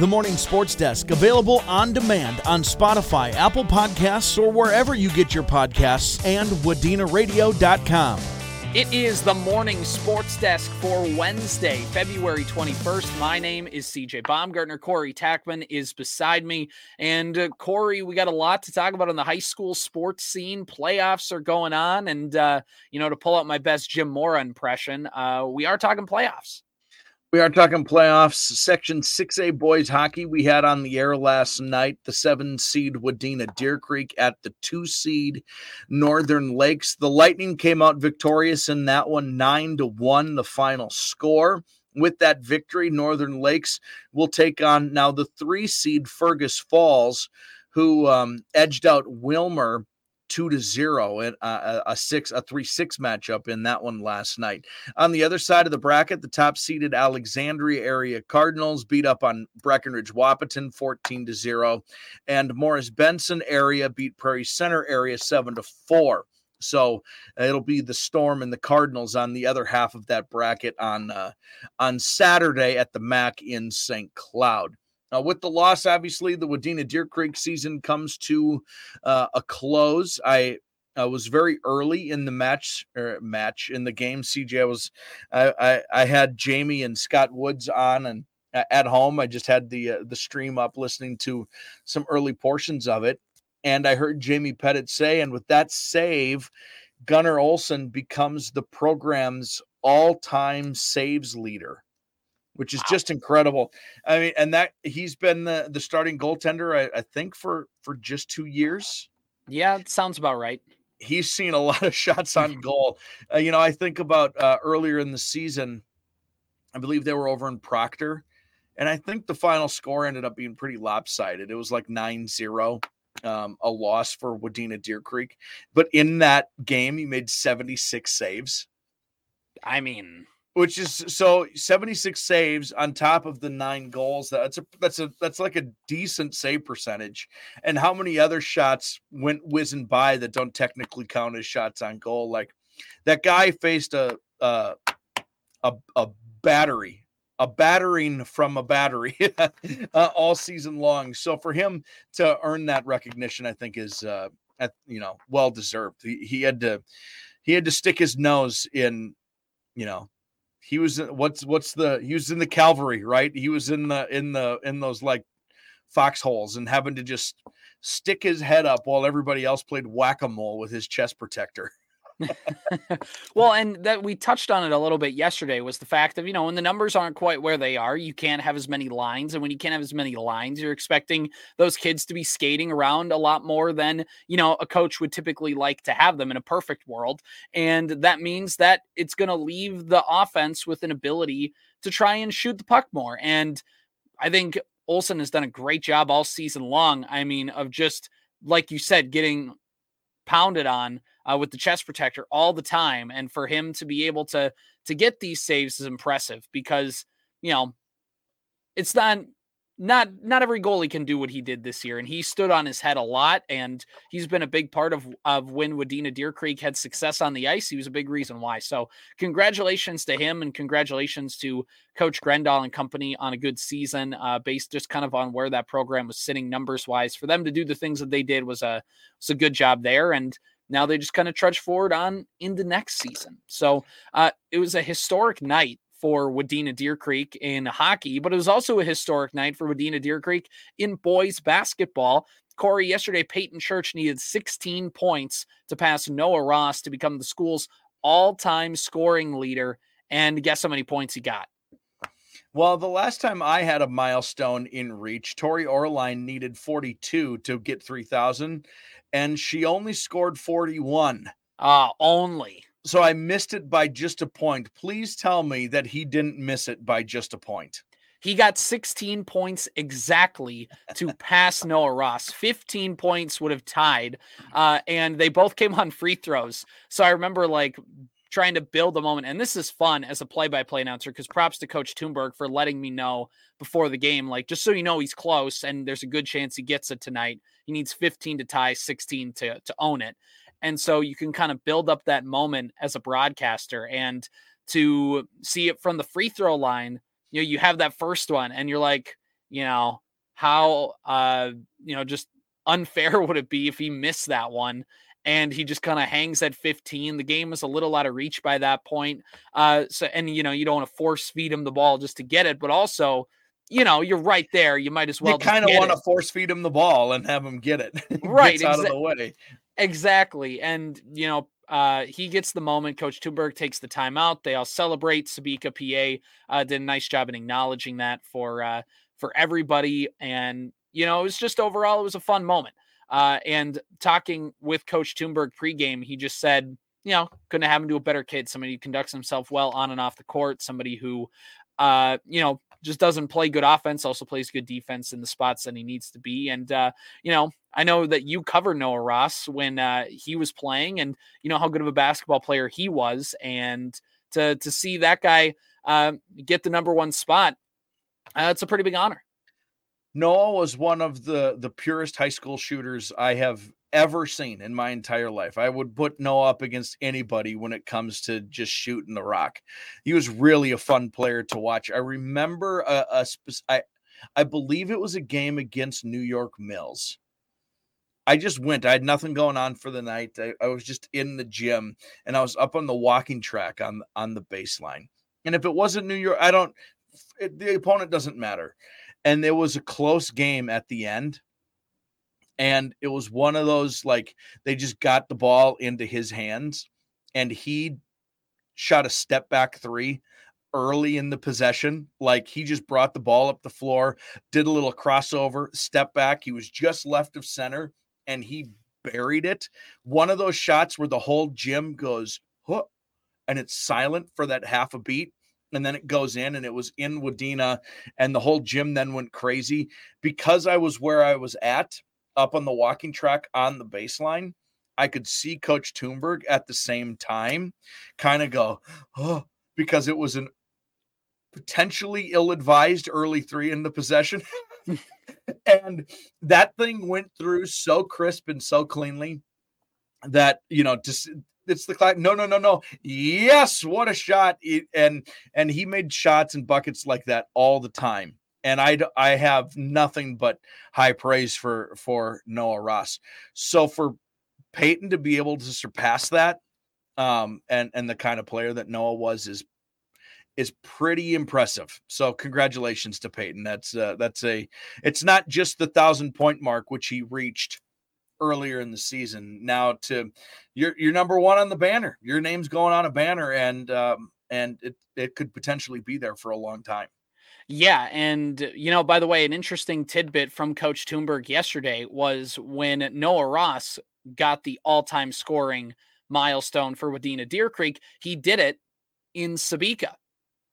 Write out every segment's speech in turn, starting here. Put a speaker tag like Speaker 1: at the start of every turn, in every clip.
Speaker 1: The Morning Sports Desk, available on demand on Spotify, Apple Podcasts, or wherever you get your podcasts, and WadenaRadio.com.
Speaker 2: It is the morning sports desk for Wednesday, February 21st. My name is CJ Baumgartner. Corey Tackman is beside me. And uh, Corey, we got a lot to talk about on the high school sports scene. Playoffs are going on. And, uh, you know, to pull out my best Jim Mora impression, uh, we are talking playoffs.
Speaker 3: We are talking playoffs. Section 6A boys hockey. We had on the air last night the seven seed Wadena Deer Creek at the two seed Northern Lakes. The Lightning came out victorious in that one, nine to one, the final score. With that victory, Northern Lakes will take on now the three seed Fergus Falls, who um, edged out Willmar two to zero and uh, a six a three six matchup in that one last night. On the other side of the bracket, the top seeded Alexandria area Cardinals beat up on Breckenridge Wahpeton 14 to zero, and Morris Benson area beat Prairie Center area seven to four. So it'll be the Storm and the Cardinals on the other half of that bracket on uh, on Saturday at the MAC in St. Cloud. Uh, with the loss, obviously, the Wadena Deer Creek season comes to uh, a close. I uh, was very early in the match er, match in the game. CJ was I, I, I had Jamie and Scott Woods on and at home. I just had the uh, the stream up listening to some early portions of it, and I heard Jamie Pettit say, and with that save, Gunner Olson becomes the program's all-time saves leader which is wow. just incredible. I mean, and that he's been the, the starting goaltender, I, I think, for for just two years.
Speaker 2: Yeah, sounds about right.
Speaker 3: He's seen a lot of shots on goal. Uh, you know, I think about uh, earlier in the season, I believe they were over in Proctor, and I think the final score ended up being pretty lopsided. It was like 9 0, um, a loss for Wadena Deer Creek. But in that game, he made 76 saves.
Speaker 2: I mean,
Speaker 3: which is so 76 saves on top of the nine goals that's a that's a that's like a decent save percentage. And how many other shots went whizzing by that don't technically count as shots on goal? Like that guy faced a a a, a battery a battering from a battery uh, all season long. So for him to earn that recognition i think is uh at, you know well deserved. He, he had to he had to stick his nose in you know he was what's what's the he was in the cavalry right? He was in the in the in those like foxholes and having to just stick his head up while everybody else played whack-a-mole with his chest protector
Speaker 2: well, and that we touched on it a little bit yesterday was the fact of, you know, when the numbers aren't quite where they are, you can't have as many lines. And when you can't have as many lines, you're expecting those kids to be skating around a lot more than, you know, a coach would typically like to have them in a perfect world. And that means that it's going to leave the offense with an ability to try and shoot the puck more. And I think Olson has done a great job all season long. I mean, of just, like you said, getting pounded on uh, with the chest protector all the time, and for him to be able to to get these saves is impressive because you know it's not not not every goalie can do what he did this year, and he stood on his head a lot, and he's been a big part of of when Wadena Deer Creek had success on the ice. He was a big reason why. So congratulations to him, and congratulations to Coach Grendall and company on a good season, uh, based just kind of on where that program was sitting numbers wise. For them to do the things that they did was a was a good job there, and now they just kind of trudge forward on into next season. So uh, it was a historic night for Wadena Deer Creek in hockey, but it was also a historic night for Wadena Deer Creek in boys basketball. Corey, yesterday, Peyton Church needed 16 points to pass Noah Ross to become the school's all time scoring leader. And guess how many points he got?
Speaker 3: Well, the last time I had a milestone in reach, Tori Orline needed 42 to get 3,000 and she only scored 41.
Speaker 2: Ah, uh, only.
Speaker 3: So I missed it by just a point. Please tell me that he didn't miss it by just a point.
Speaker 2: He got 16 points exactly to pass Noah Ross. 15 points would have tied. Uh, and they both came on free throws. So I remember like trying to build a moment. And this is fun as a play by play announcer because props to Coach Thunberg for letting me know before the game, like just so you know he's close and there's a good chance he gets it tonight. He needs 15 to tie, 16 to, to own it. And so you can kind of build up that moment as a broadcaster and to see it from the free throw line. You know, you have that first one and you're like, you know, how uh, you know, just unfair would it be if he missed that one and he just kind of hangs at 15. The game was a little out of reach by that point. Uh, so and you know, you don't want to force feed him the ball just to get it, but also, you know, you're right there. You might as well.
Speaker 3: Kind of want to force feed him the ball and have him get it.
Speaker 2: right,
Speaker 3: exa- out of the way.
Speaker 2: Exactly, and you know, uh, he gets the moment. Coach Thunberg takes the timeout. They all celebrate. Sebeka PA uh, did a nice job in acknowledging that for uh, for everybody, and you know, it was just overall, it was a fun moment. Uh, and talking with Coach Thunberg pregame, he just said, you know, couldn't have him to a better kid, somebody who conducts himself well on and off the court, somebody who, uh, you know, just doesn't play good offense, also plays good defense in the spots that he needs to be. And, uh, you know, I know that you covered Noah Ross when uh, he was playing and you know how good of a basketball player he was. And to, to see that guy uh, get the number one spot, uh, it's a pretty big honor.
Speaker 3: Noah was one of the the purest high school shooters I have ever seen in my entire life. I would put Noah up against anybody when it comes to just shooting the rock. He was really a fun player to watch. I remember a, a I, I believe it was a game against New York Mills. I just went. I had nothing going on for the night. I, I was just in the gym and I was up on the walking track on on the baseline. And if it wasn't New York, I don't. It, the opponent doesn't matter and there was a close game at the end. And it was one of those like they just got the ball into his hands and he shot a step back three early in the possession. Like he just brought the ball up the floor did a little crossover step back. He was just left of center and he buried it. One of those shots where the whole gym goes huh, and it's silent for that half a beat and then it goes in and it was in Wadena and the whole gym then went crazy because I was where I was at up on the walking track on the baseline. I could see Coach Thunberg at the same time kind of go, oh, because it was an potentially ill advised early three in the possession. and that thing went through so crisp and so cleanly that, you know, just it's the class. No, no, no, no. Yes, what a shot! and and he made shots and buckets like that all the time. And I I have nothing but high praise for for Noah Ross. So for Peyton to be able to surpass that, um, and and the kind of player that Noah was is is pretty impressive. So congratulations to Peyton. That's uh, that's a it's not just the thousand point mark which he reached earlier in the season. Now to you're you're number one on the banner. Your name's going on a banner, and um, and it it could potentially be there for a long time.
Speaker 2: Yeah, and you know, by the way, an interesting tidbit from Coach Thunberg yesterday was when Noah Ross got the all-time scoring milestone for Wadena Deer Creek, he did it in Sebeka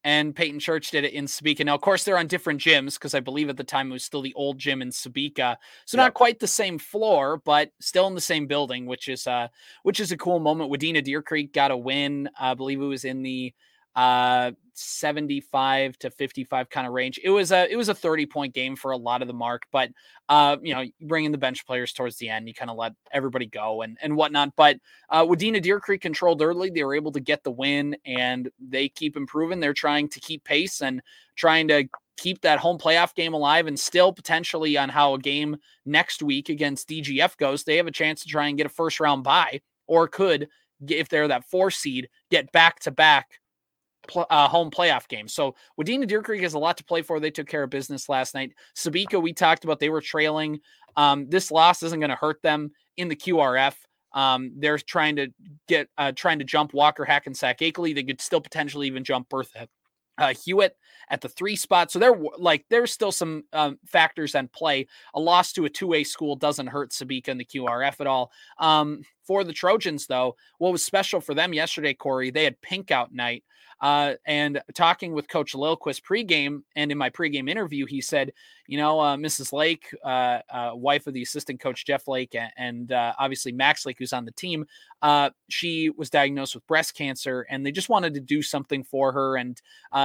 Speaker 2: and Peyton Church did it in Sebeka. Now, of course, they're on different gyms because I believe at the time it was still the old gym in Sebeka, so not quite the same floor, but still in the same building, which is uh, which is a cool moment. Wadena Deer Creek got a win. I believe it was in the uh 75 to 55 kind of range. It was a it was a 30 point game for a lot of the mark, but uh you know, bringing the bench players towards the end, you kind of let everybody go and and whatnot. But uh Wadena Deer Creek controlled early, they were able to get the win and they keep improving. They're trying to keep pace and trying to keep that home playoff game alive and still potentially on how a game next week against DGF goes, they have a chance to try and get a first round bye or could if they're that four seed get back to back pl- uh, home playoff game. So Wadena Deer Creek has a lot to play for. They took care of business last night. Sebeka, we talked about, they were trailing. Um, this loss isn't going to hurt them in the QRF. Um, they're trying to get uh, trying to jump Walker Hackensack Akeley. They could still potentially even jump Bertha uh, Hewitt at the three spot. So there, like, there's still some um, factors and play. A loss to a two A school doesn't hurt Sebeka and the QRF at all. Um, for the Trojans, though, what was special for them yesterday, Corey, they had pink out night. Uh, and talking with Coach Lilquist pregame, and in my pregame interview, he said, you know, uh, Mrs. Lake, uh, uh, wife of the assistant coach Jeff Lake, and, uh, obviously Max Lake, who's on the team, uh, she was diagnosed with breast cancer, and they just wanted to do something for her, and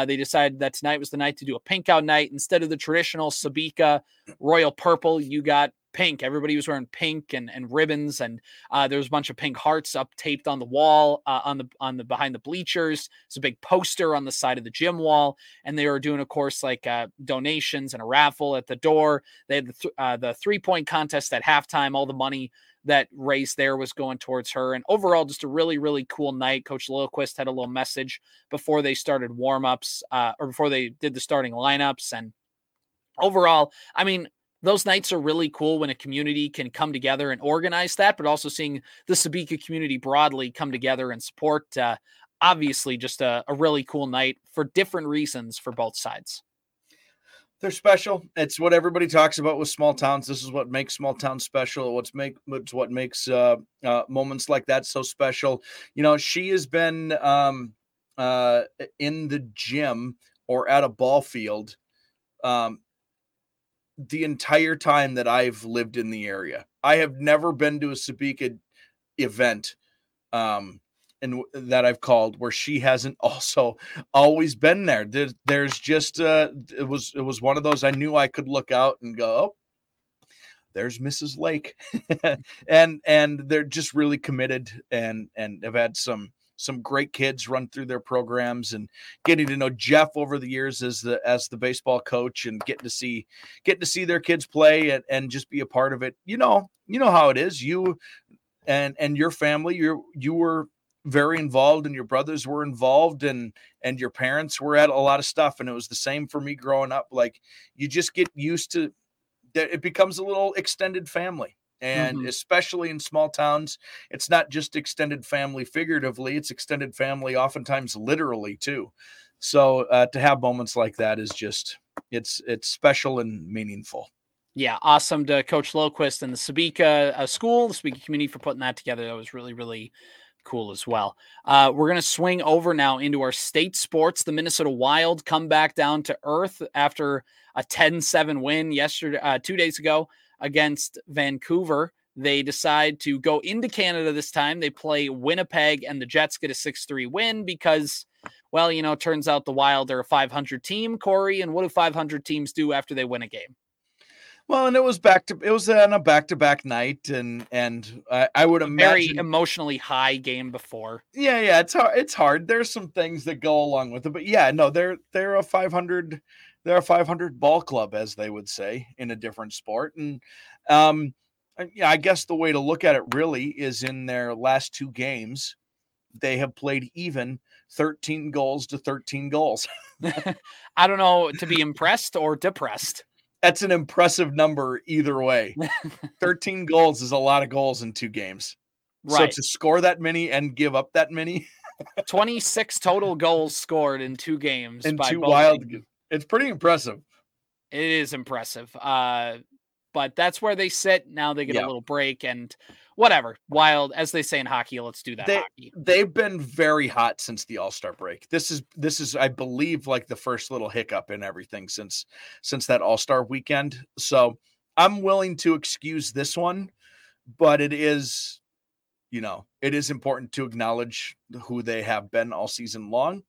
Speaker 2: they decided that tonight was the night to do a pink out night instead of the traditional Sebeka Royal Purple. You got pink. Everybody was wearing pink and, and ribbons, and uh, there was a bunch of pink hearts up taped on the wall uh, on the on the behind the bleachers. It's a big poster on the side of the gym wall, and they were doing, of course, like uh, donations and a raffle at the door. They had the, th- uh, the three point contest at halftime. All the money that race there was going towards her. And overall, just a really, really cool night. Coach Lilquist had a little message before they started warmups uh, or before they did the starting lineups. And overall, I mean, those nights are really cool when a community can come together and organize that, but also seeing the Sebeka community broadly come together and support. Uh, obviously, just a, a really cool night for different reasons for both sides
Speaker 3: they're special. It's what everybody talks about with small towns. This is what makes small towns special. What's make what makes uh, uh, moments like that so special. You know, she has been um, uh, in the gym or at a ball field um, the entire time that I've lived in the area. I have never been to a Sebeka event um, and that I've called where she hasn't also always been there. there there's just uh it was it was one of those I knew I could look out and go, oh, there's Mrs. Lake. and and they're just really committed and and have had some some great kids run through their programs and getting to know Jeff over the years as the as the baseball coach and getting to see getting to see their kids play and, and just be a part of it. You know, you know how it is. You and and your family, you you were very involved and your brothers were involved and and your parents were at a lot of stuff and it was the same for me growing up like you just get used to that it becomes a little extended family and mm-hmm. especially in small towns it's not just extended family figuratively it's extended family oftentimes literally too so uh, to have moments like that is just it's it's special and meaningful
Speaker 2: yeah, awesome to Coach Lilquist and the Sebeka uh, school, the Sebeka community for putting that together. That was really, really cool as well. Uh, we're going to swing over now into our state sports. The Minnesota Wild come back down to earth after a 10 7 win yesterday, uh, two days ago against Vancouver. They decide to go into Canada this time. They play Winnipeg, and the Jets get a 6 3 win because, well, you know, turns out the Wild are a 500 team, Corey. And what do 500 teams do after they win a game?
Speaker 3: Well, and it was back to it was on a back to back night, and and I, I would imagine
Speaker 2: very emotionally high game before.
Speaker 3: Yeah, yeah, it's hard. It's hard. There's some things that go along with it, but yeah, no, they're they're a 500 they're a 500 ball club, as they would say in a different sport, and um, yeah, I guess the way to look at it really is in their last two games, they have played even 13 goals to 13 goals.
Speaker 2: I don't know to be impressed or depressed
Speaker 3: that's an impressive number either way. 13 goals is a lot of goals in two games. Right. So to score that many and give up that many
Speaker 2: 26 total goals scored in two games
Speaker 3: in two wild teams. It's pretty impressive.
Speaker 2: It is impressive. Uh but that's where they sit. Now they get yeah. a little break and whatever. Wild, as they say in hockey, let's do that.
Speaker 3: They,
Speaker 2: hockey.
Speaker 3: They've been very hot since the All Star break. This is this is, I believe, like the first little hiccup in everything since since that All Star weekend. So I'm willing to excuse this one, but it is, you know, it is important to acknowledge who they have been all season long,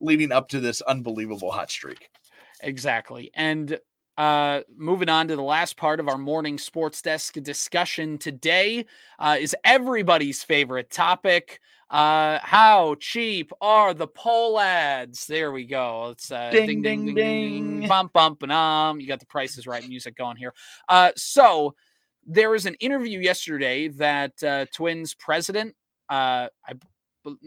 Speaker 3: leading up to this unbelievable hot streak.
Speaker 2: Exactly. And uh, moving on to the last part of our morning sports desk discussion today uh, is everybody's favorite topic. Uh, how cheap are the Pohlads? There we go. It's uh,
Speaker 3: ding, ding, ding, ding,
Speaker 2: ding, bump, bump, and um. You got the prices right music going here. Uh, so there was an interview yesterday that uh, Twins president, uh, I,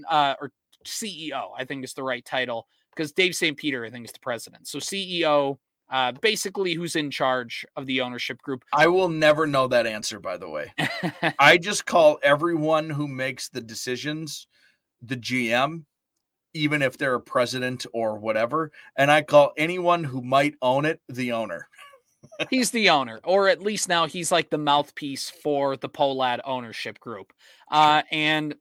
Speaker 2: uh, or CEO, I think is the right title because Dave St. Peter, I think, is the president. So CEO uh, basically who's in charge of the ownership group.
Speaker 3: I will never know that answer, by the way. I just call everyone who makes the decisions the GM, even if they're a president or whatever. And I call anyone who might own it the owner.
Speaker 2: he's the owner, or at least now he's like the mouthpiece for the Pohlad ownership group. Uh, and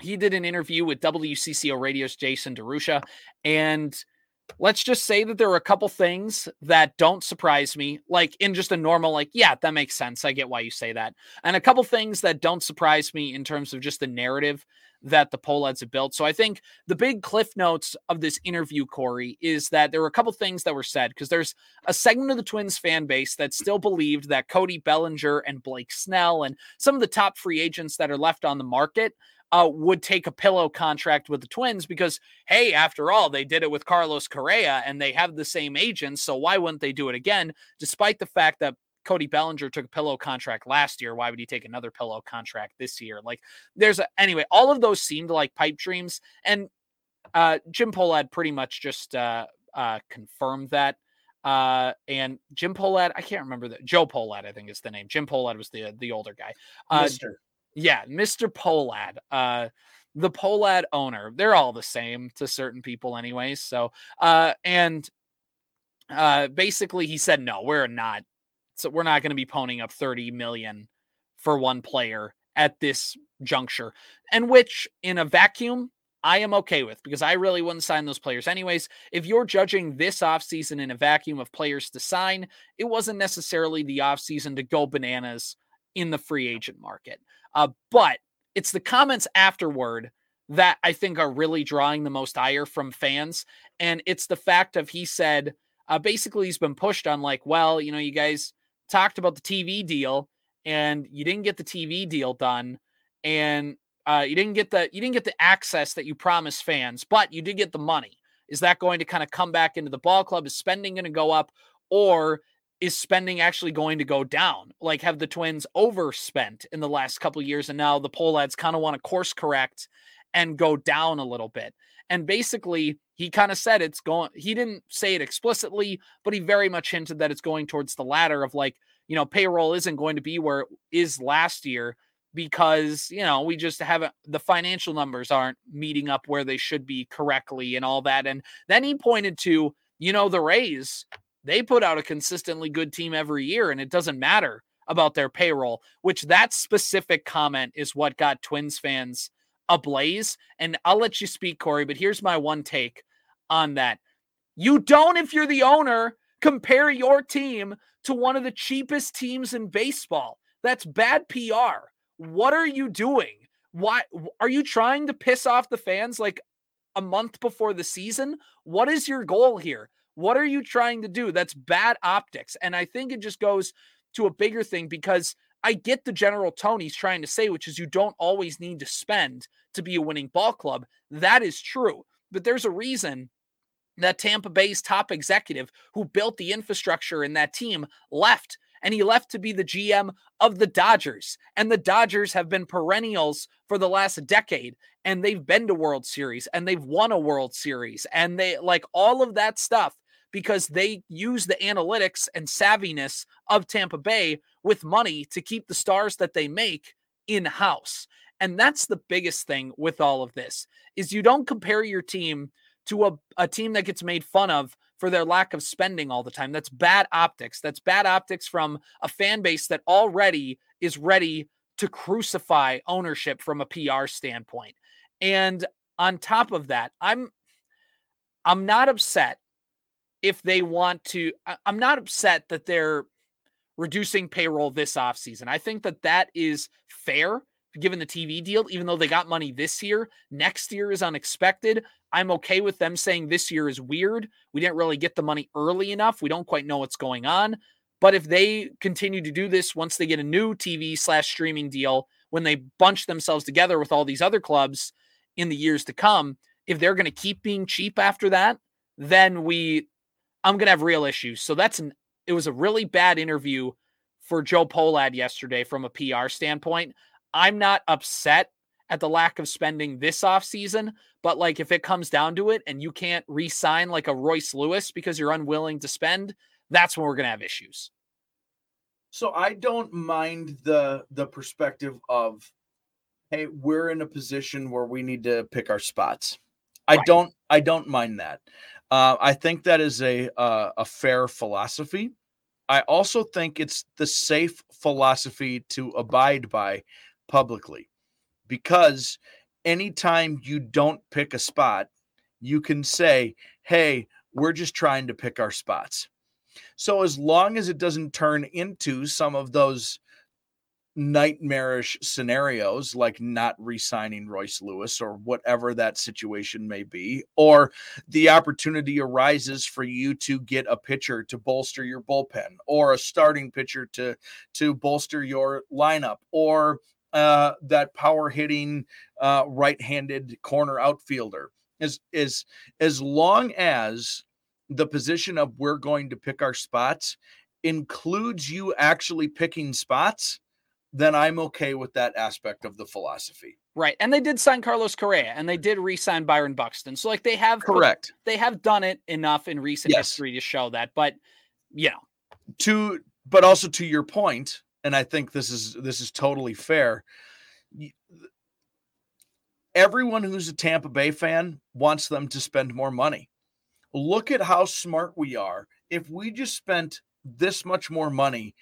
Speaker 2: he did an interview with WCCO Radio's Jason DeRusha, and let's just say that there are a couple things that don't surprise me like in just a normal like yeah that makes sense i get why you say that and a couple things that don't surprise me in terms of just the narrative that the Pohlads have built. So I think the big cliff notes of this interview, Corey, is that there were a couple things that were said because there's a segment of the Twins fan base that still believed that Cody Bellinger and Blake Snell and some of the top free agents that are left on the market uh, would take a pillow contract with the Twins because, hey, after all, they did it with Carlos Correa and they have the same agents. So why wouldn't they do it again? Despite the fact that Cody Bellinger took a pillow contract last year. Why would he take another pillow contract this year? Like, there's a, anyway, all of those seemed like pipe dreams. And uh, Jim Pohlad pretty much just uh, uh, confirmed that. Uh, and Jim Pohlad, I can't remember that. Joe Pohlad, I think is the name. Jim Pohlad was the the older guy. Uh,
Speaker 3: Mister.
Speaker 2: Yeah, Mr. Pohlad, Uh, the Pohlad owner. They're all the same to certain people, anyways. So, uh, and uh, basically, he said, no, we're not so we're not going to be ponying up 30 million for one player at this juncture. And which in a vacuum, I am okay with because I really wouldn't sign those players anyways. If you're judging this offseason in a vacuum of players to sign, it wasn't necessarily the offseason to go bananas in the free agent market. Uh, but it's the comments afterward that I think are really drawing the most ire from fans. And it's the fact of he said, uh, basically, he's been pushed on, like, well, you know, you guys talked about the TV deal and you didn't get the TV deal done and uh, you didn't get the you didn't get the access that you promised fans, but you did get the money. Is that going to kind of come back into the ball club? Is spending going to go up or is spending actually going to go down? Like have the Twins overspent in the last couple years and now the Pohlads kind of want to course correct and go down a little bit. And basically, he kind of said it's going, he didn't say it explicitly, but he very much hinted that it's going towards the latter of like, you know, payroll isn't going to be where it is last year because, you know, we just haven't, the financial numbers aren't meeting up where they should be correctly and all that. And then he pointed to, you know, the Rays, they put out a consistently good team every year and it doesn't matter about their payroll, which that specific comment is what got Twins fans ablaze. And I'll let you speak, Corey, but here's my one take on that. You don't, if you're the owner, compare your team to one of the cheapest teams in baseball. That's bad PR. What are you doing? Why are you trying to piss off the fans like a month before the season? What is your goal here? What are you trying to do? That's bad optics. And I think it just goes to a bigger thing because I get the general tone he's trying to say, which is you don't always need to spend to be a winning ball club. That is true. But there's a reason that Tampa Bay's top executive who built the infrastructure in that team left. And he left to be the GM of the Dodgers. And the Dodgers have been perennials for the last decade. And they've been to World Series and they've won a World Series. And they like all of that stuff because they use the analytics and savviness of Tampa Bay with money to keep the stars that they make in house. And that's the biggest thing with all of this is you don't compare your team to a, a team that gets made fun of for their lack of spending all the time. That's bad optics. That's bad optics from a fan base that already is ready to crucify ownership from a PR standpoint. And on top of that, I'm I'm not upset if they want to i'm not upset that they're reducing payroll this offseason. I think that that is fair given the tv deal even though they got money this year. Next year is unexpected. I'm okay with them saying this year is weird. We didn't really get the money early enough. We don't quite know what's going on. But if they continue to do this once they get a new tv slash streaming deal when they bunch themselves together with all these other clubs in the years to come if they're going to keep being cheap after that then we I'm going to have real issues. So that's an, it was a really bad interview for Joe Pohlad yesterday from a PR standpoint. I'm not upset at the lack of spending this offseason, but like if it comes down to it and you can't re sign like a Royce Lewis because you're unwilling to spend, that's when we're going to have issues.
Speaker 3: So I don't mind the the perspective of hey, we're in a position where we need to pick our spots. I don't I don't mind that. Uh, I think that is a uh, a fair philosophy. I also think it's the safe philosophy to abide by publicly because anytime you don't pick a spot, you can say, hey, we're just trying to pick our spots. So as long as it doesn't turn into some of those nightmarish scenarios like not re-signing Royce Lewis or whatever that situation may be or the opportunity arises for you to get a pitcher to bolster your bullpen or a starting pitcher to to bolster your lineup or uh, that power hitting uh, right-handed corner outfielder. Is is as long as the position of we're going to pick our spots includes you actually picking spots then I'm okay with that aspect of the philosophy.
Speaker 2: Right. And they did sign Carlos Correa and they did re-sign Byron Buxton. So like they have
Speaker 3: correct.
Speaker 2: They have done it enough in recent yes. history to show that. But you know.
Speaker 3: To but also to your point, and I think this is this is totally fair. Everyone who's a Tampa Bay fan wants them to spend more money. Look at how smart we are. If we just spent this much more money,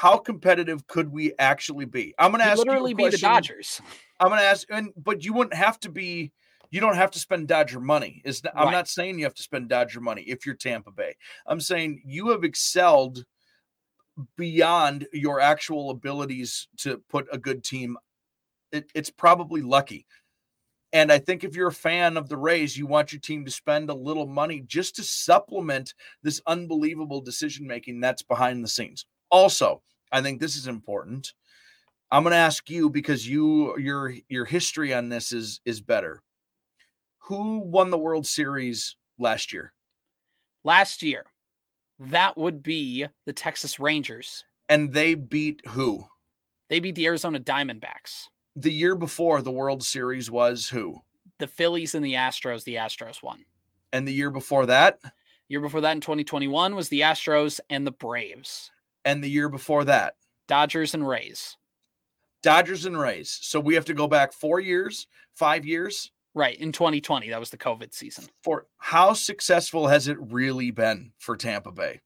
Speaker 3: how competitive could we actually be? I'm going to ask
Speaker 2: literally be the Dodgers.
Speaker 3: I'm going to ask, and but you wouldn't have to be. You don't have to spend Dodger money. Is I'm not saying you have to spend Dodger money if you're Tampa Bay. I'm saying you have excelled beyond your actual abilities to put a good team. It, it's probably lucky. And I think if you're a fan of the Rays, you want your team to spend a little money just to supplement this unbelievable decision making that's behind the scenes. Also, I think this is important. I'm going to ask you because you your your history on this is is better. Who won the World Series last year?
Speaker 2: Last year, that would be the Texas Rangers.
Speaker 3: And they beat who?
Speaker 2: They beat the Arizona Diamondbacks.
Speaker 3: The year before the World Series was who?
Speaker 2: The Phillies and the Astros. The Astros won.
Speaker 3: And the year before that?
Speaker 2: Year before that in 2021 was the Astros and the Braves
Speaker 3: and the year before that?
Speaker 2: Dodgers and Rays.
Speaker 3: Dodgers and Rays. So we have to go back four years, five years.
Speaker 2: Right. In 2020, that was the COVID season.
Speaker 3: For how successful has it really been for Tampa Bay?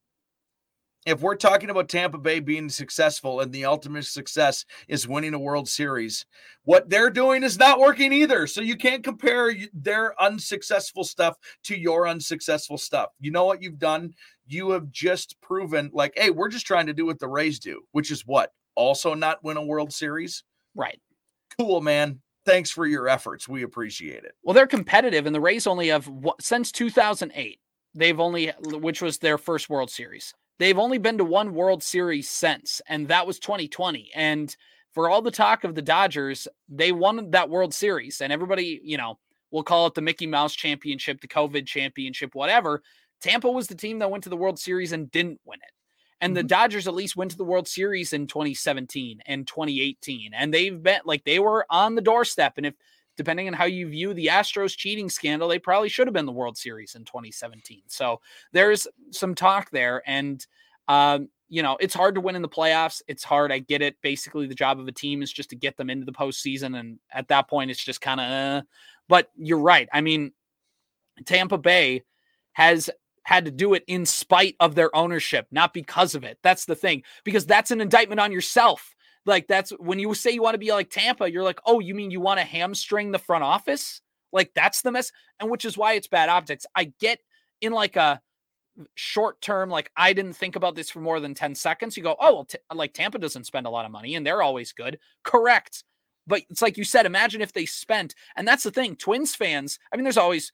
Speaker 3: If we're talking about Tampa Bay being successful and the ultimate success is winning a World Series, what they're doing is not working either. So you can't compare their unsuccessful stuff to your unsuccessful stuff. You know what you've done? you have just proven like, hey, we're just trying to do what the Rays do, which is what? Also not win a World Series?
Speaker 2: Right.
Speaker 3: Cool, man. Thanks for your efforts. We appreciate it.
Speaker 2: Well, they're competitive, and the Rays only have since 2008. They've only, which was their first World Series. They've only been to one World Series since, and that was 2020. And for all the talk of the Dodgers, they won that World Series, and everybody, you know, we'll call it the Mickey Mouse Championship, the COVID Championship, whatever. Tampa was the team that went to the World Series and didn't win it. And mm-hmm. the Dodgers at least went to the World Series in 2017 and 2018. And they've been like they were on the doorstep. And if depending on how you view the Astros cheating scandal, they probably should have been the World Series in 2017. So there's some talk there. And um, you know, it's hard to win in the playoffs. It's hard. I get it. Basically, the job of a team is just to get them into the postseason. And at that point, it's just kind of, uh, but you're right. I mean, Tampa Bay has had to do it in spite of their ownership, not because of it. That's the thing, because that's an indictment on yourself. Like, that's when you say you want to be like Tampa, you're like, oh, you mean you want to hamstring the front office? Like, that's the mess. And which is why it's bad optics. I get in like a short term, like, I didn't think about this for more than 10 seconds. You go, oh, well, t- like Tampa doesn't spend a lot of money and they're always good. Correct. But it's like you said, imagine if they spent, and that's the thing, Twins fans, I mean, there's always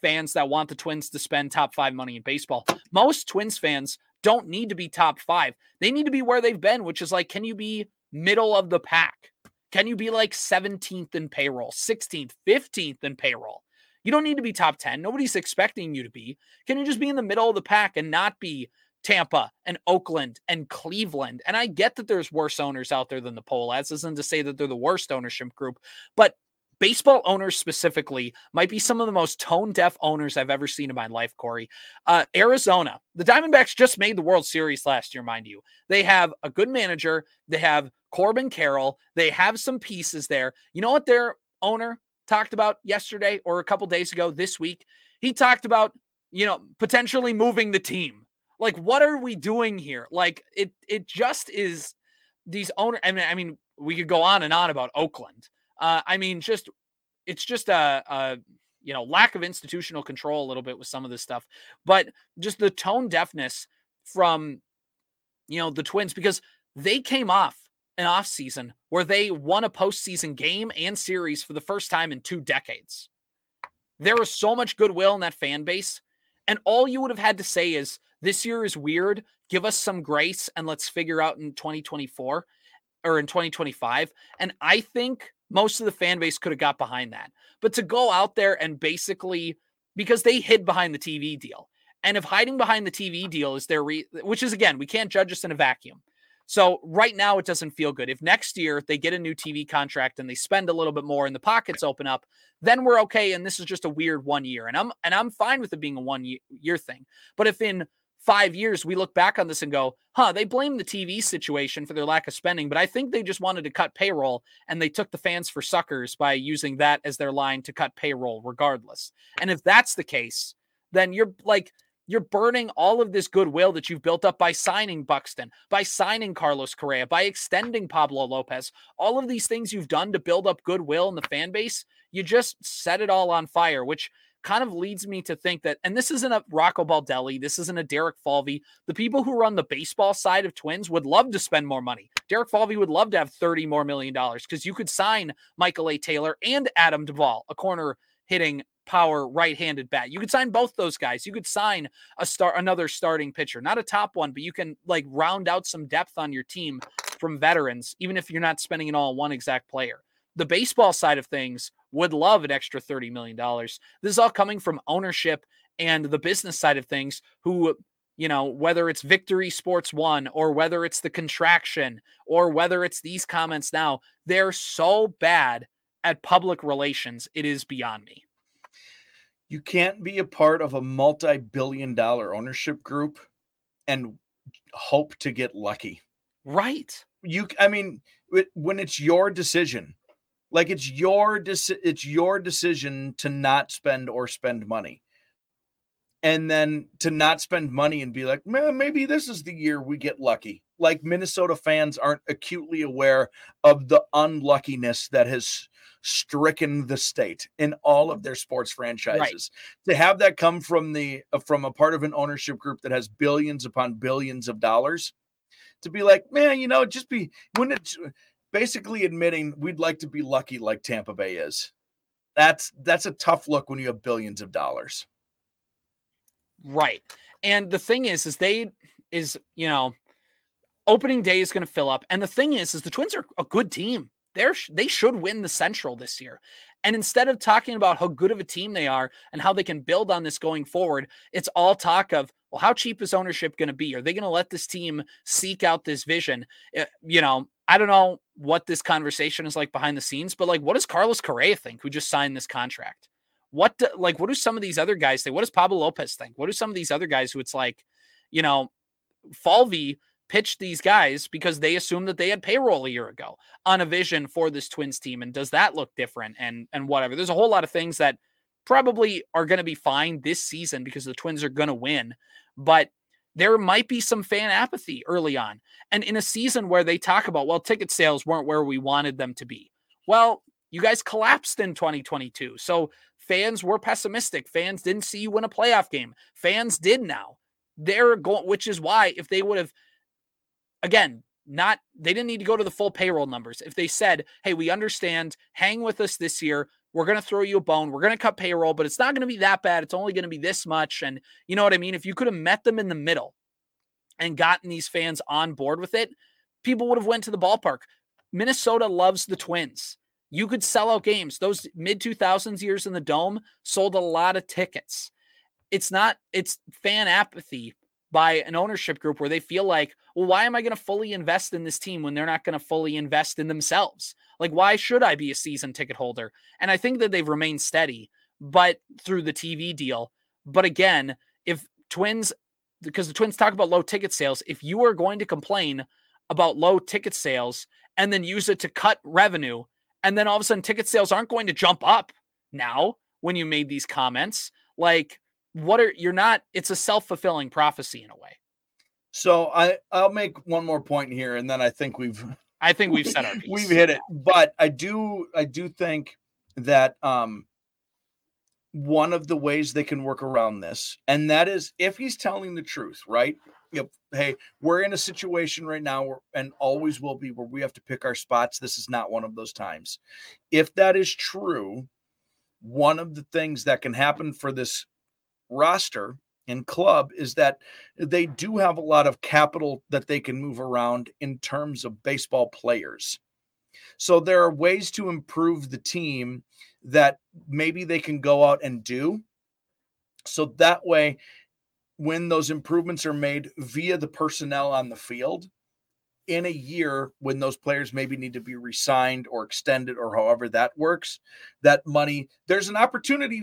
Speaker 2: fans that want the Twins to spend top five money in baseball. Most Twins fans don't need to be top five. They need to be where they've been, which is like, can you be middle of the pack? Can you be like 17th in payroll, 16th, 15th in payroll? You don't need to be top 10. Nobody's expecting you to be. Can you just be in the middle of the pack and not be Tampa and Oakland and Cleveland? And I get that there's worse owners out there than the Pohlads. Isn't to say that they're the worst ownership group, but baseball owners specifically might be some of the most tone deaf owners I've ever seen in my life, Corey. Uh, Arizona, the Diamondbacks just made the World Series last year, mind you. They have a good manager, they have Corbin Carroll, they have some pieces there. You know what their owner talked about yesterday or a couple days ago this week? He talked about, you know, potentially moving the team. Like, what are we doing here? Like, it it just is these owners. I mean, I mean, we could go on and on about Oakland uh, I mean, just it's just a, a you know lack of institutional control a little bit with some of this stuff, but just the tone deafness from you know the Twins because they came off an offseason where they won a postseason game and series for the first time in two decades. There was so much goodwill in that fan base. And all you would have had to say is, this year is weird. Give us some grace and let's figure out in 2024 or in 2025. And I think most of the fan base could have got behind that. But to go out there and basically, because they hid behind the TV deal. And if hiding behind the TV deal is their, re- which is again, we can't judge us in a vacuum. So right now it doesn't feel good. If next year they get a new TV contract and they spend a little bit more and the pockets open up, then we're okay. And this is just a weird one year. And I'm and I'm fine with it being a one year thing. But if in five years we look back on this and go, huh, they blame the TV situation for their lack of spending, but I think they just wanted to cut payroll and they took the fans for suckers by using that as their line to cut payroll regardless. And if that's the case, then you're like you're burning all of this goodwill that you've built up by signing Buxton, by signing Carlos Correa, by extending Pablo Lopez. All of these things you've done to build up goodwill in the fan base, you just set it all on fire, which kind of leads me to think that, and this isn't a Rocco Baldelli, this isn't a Derek Falvey. The people who run the baseball side of Twins would love to spend more money. Derek Falvey would love to have 30 more million dollars because you could sign Michael A. Taylor and Adam Duvall, a corner hitting power right-handed bat. You could sign both those guys. You could sign a star another starting pitcher, not a top one, but you can like round out some depth on your team from veterans, even if you're not spending it all on one exact player. The baseball side of things would love an extra $30 million. This is all coming from ownership and the business side of things who you know, whether it's Victory Sports One or whether it's the contraction or whether it's these comments now, they're so bad at public relations. It is beyond me.
Speaker 3: You can't be a part of a multi billion dollar ownership group and hope to get lucky.
Speaker 2: Right.
Speaker 3: You, I mean, when it's your decision, like it's your deci- it's your decision to not spend or spend money. And then to not spend money and be like, man, maybe this is the year we get lucky. Like Minnesota fans aren't acutely aware of the unluckiness that has stricken the state in all of their sports franchises. Right. To have that come from the uh, from a part of an ownership group that has billions upon billions of dollars, to be like, man, you know, just be when it's basically admitting we'd like to be lucky like Tampa Bay is. That's that's a tough look when you have billions of dollars.
Speaker 2: Right. And the thing is, is they is, you know, opening day is going to fill up. And the thing is, is the Twins are a good team they're they should win the Central this year. And instead of talking about how good of a team they are and how they can build on this going forward, it's all talk of, well, how cheap is ownership going to be? Are they going to let this team seek out this vision? Eh, you know, I don't know what this conversation is like behind the scenes, but like, what does Carlos Correa think who just signed this contract? What, do, like, what do some of these other guys think? What does Pablo Lopez think? What do some of these other guys who it's like, you know, Falvey pitched these guys because they assumed that they had payroll a year ago on a vision for this Twins team. And does that look different? And and whatever. There's a whole lot of things that probably are going to be fine this season because the Twins are going to win. But there might be some fan apathy early on. And in a season where they talk about, well, ticket sales weren't where we wanted them to be. Well, you guys collapsed in 2022. So fans were pessimistic. Fans didn't see you win a playoff game. Fans did now. They're going, which is why if they would have again, not they didn't need to go to the full payroll numbers. If they said, "Hey, we understand, hang with us this year. We're going to throw you a bone. We're going to cut payroll, but it's not going to be that bad. It's only going to be this much." And you know what I mean? If you could have met them in the middle and gotten these fans on board with it, people would have went to the ballpark. Minnesota loves the Twins. You could sell out games. Those mid 2000s years in the dome sold a lot of tickets. It's not it's fan apathy by an ownership group where they feel like, well, why am I going to fully invest in this team when they're not going to fully invest in themselves? Like, why should I be a season ticket holder? And I think that they've remained steady, but through the TV deal. But again, if Twins, because the Twins talk about low ticket sales, if you are going to complain about low ticket sales and then use it to cut revenue, and then all of a sudden ticket sales aren't going to jump up now when you made these comments, like, what are you're not it's a self-fulfilling prophecy in a way
Speaker 3: so i i'll make one more point here and then i think we've
Speaker 2: i think we've said our piece.
Speaker 3: we've hit it but i do i do think that um one of the ways they can work around this and that is if he's telling the truth right Yep. Hey, we're in a situation right now where, and always will be where we have to pick our spots. This is not one of those times. If that is true, one of the things that can happen for this roster and club is that they do have a lot of capital that they can move around in terms of baseball players. So there are ways to improve the team that maybe they can go out and do. So that way, when those improvements are made via the personnel on the field, in a year when those players maybe need to be re-signed or extended or however that works that money there's an opportunity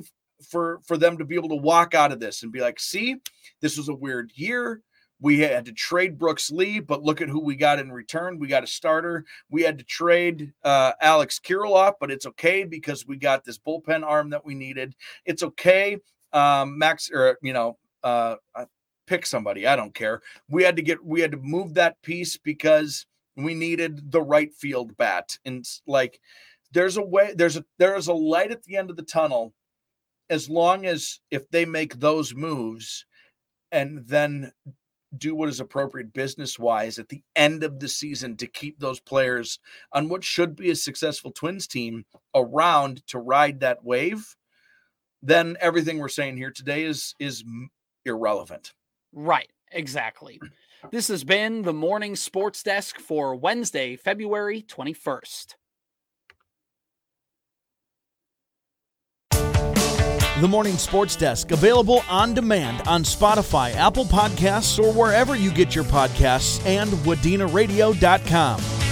Speaker 3: for for them to be able to walk out of this and be like see this was a weird year we had to trade Brooks Lee, but look at who we got in return. We got a starter. We had to trade uh, Alex Kirilloff, but it's okay because we got this bullpen arm that we needed. It's okay. Um, Max, or you know, uh, pick somebody. I don't care. We had to get. We had to move that piece because we needed the right field bat. And like, there's a way. There's a there is a light at the end of the tunnel. As long as if they make those moves, and then do what is appropriate business wise at the end of the season to keep those players on what should be a successful Twins team around to ride that wave, then everything we're saying here today is is irrelevant.
Speaker 2: Right, exactly. This has been the morning sports desk for Wednesday, February 21st.
Speaker 1: The Morning Sports Desk, available on demand on Spotify, Apple Podcasts, or wherever you get your podcasts, and WadenaRadio.com.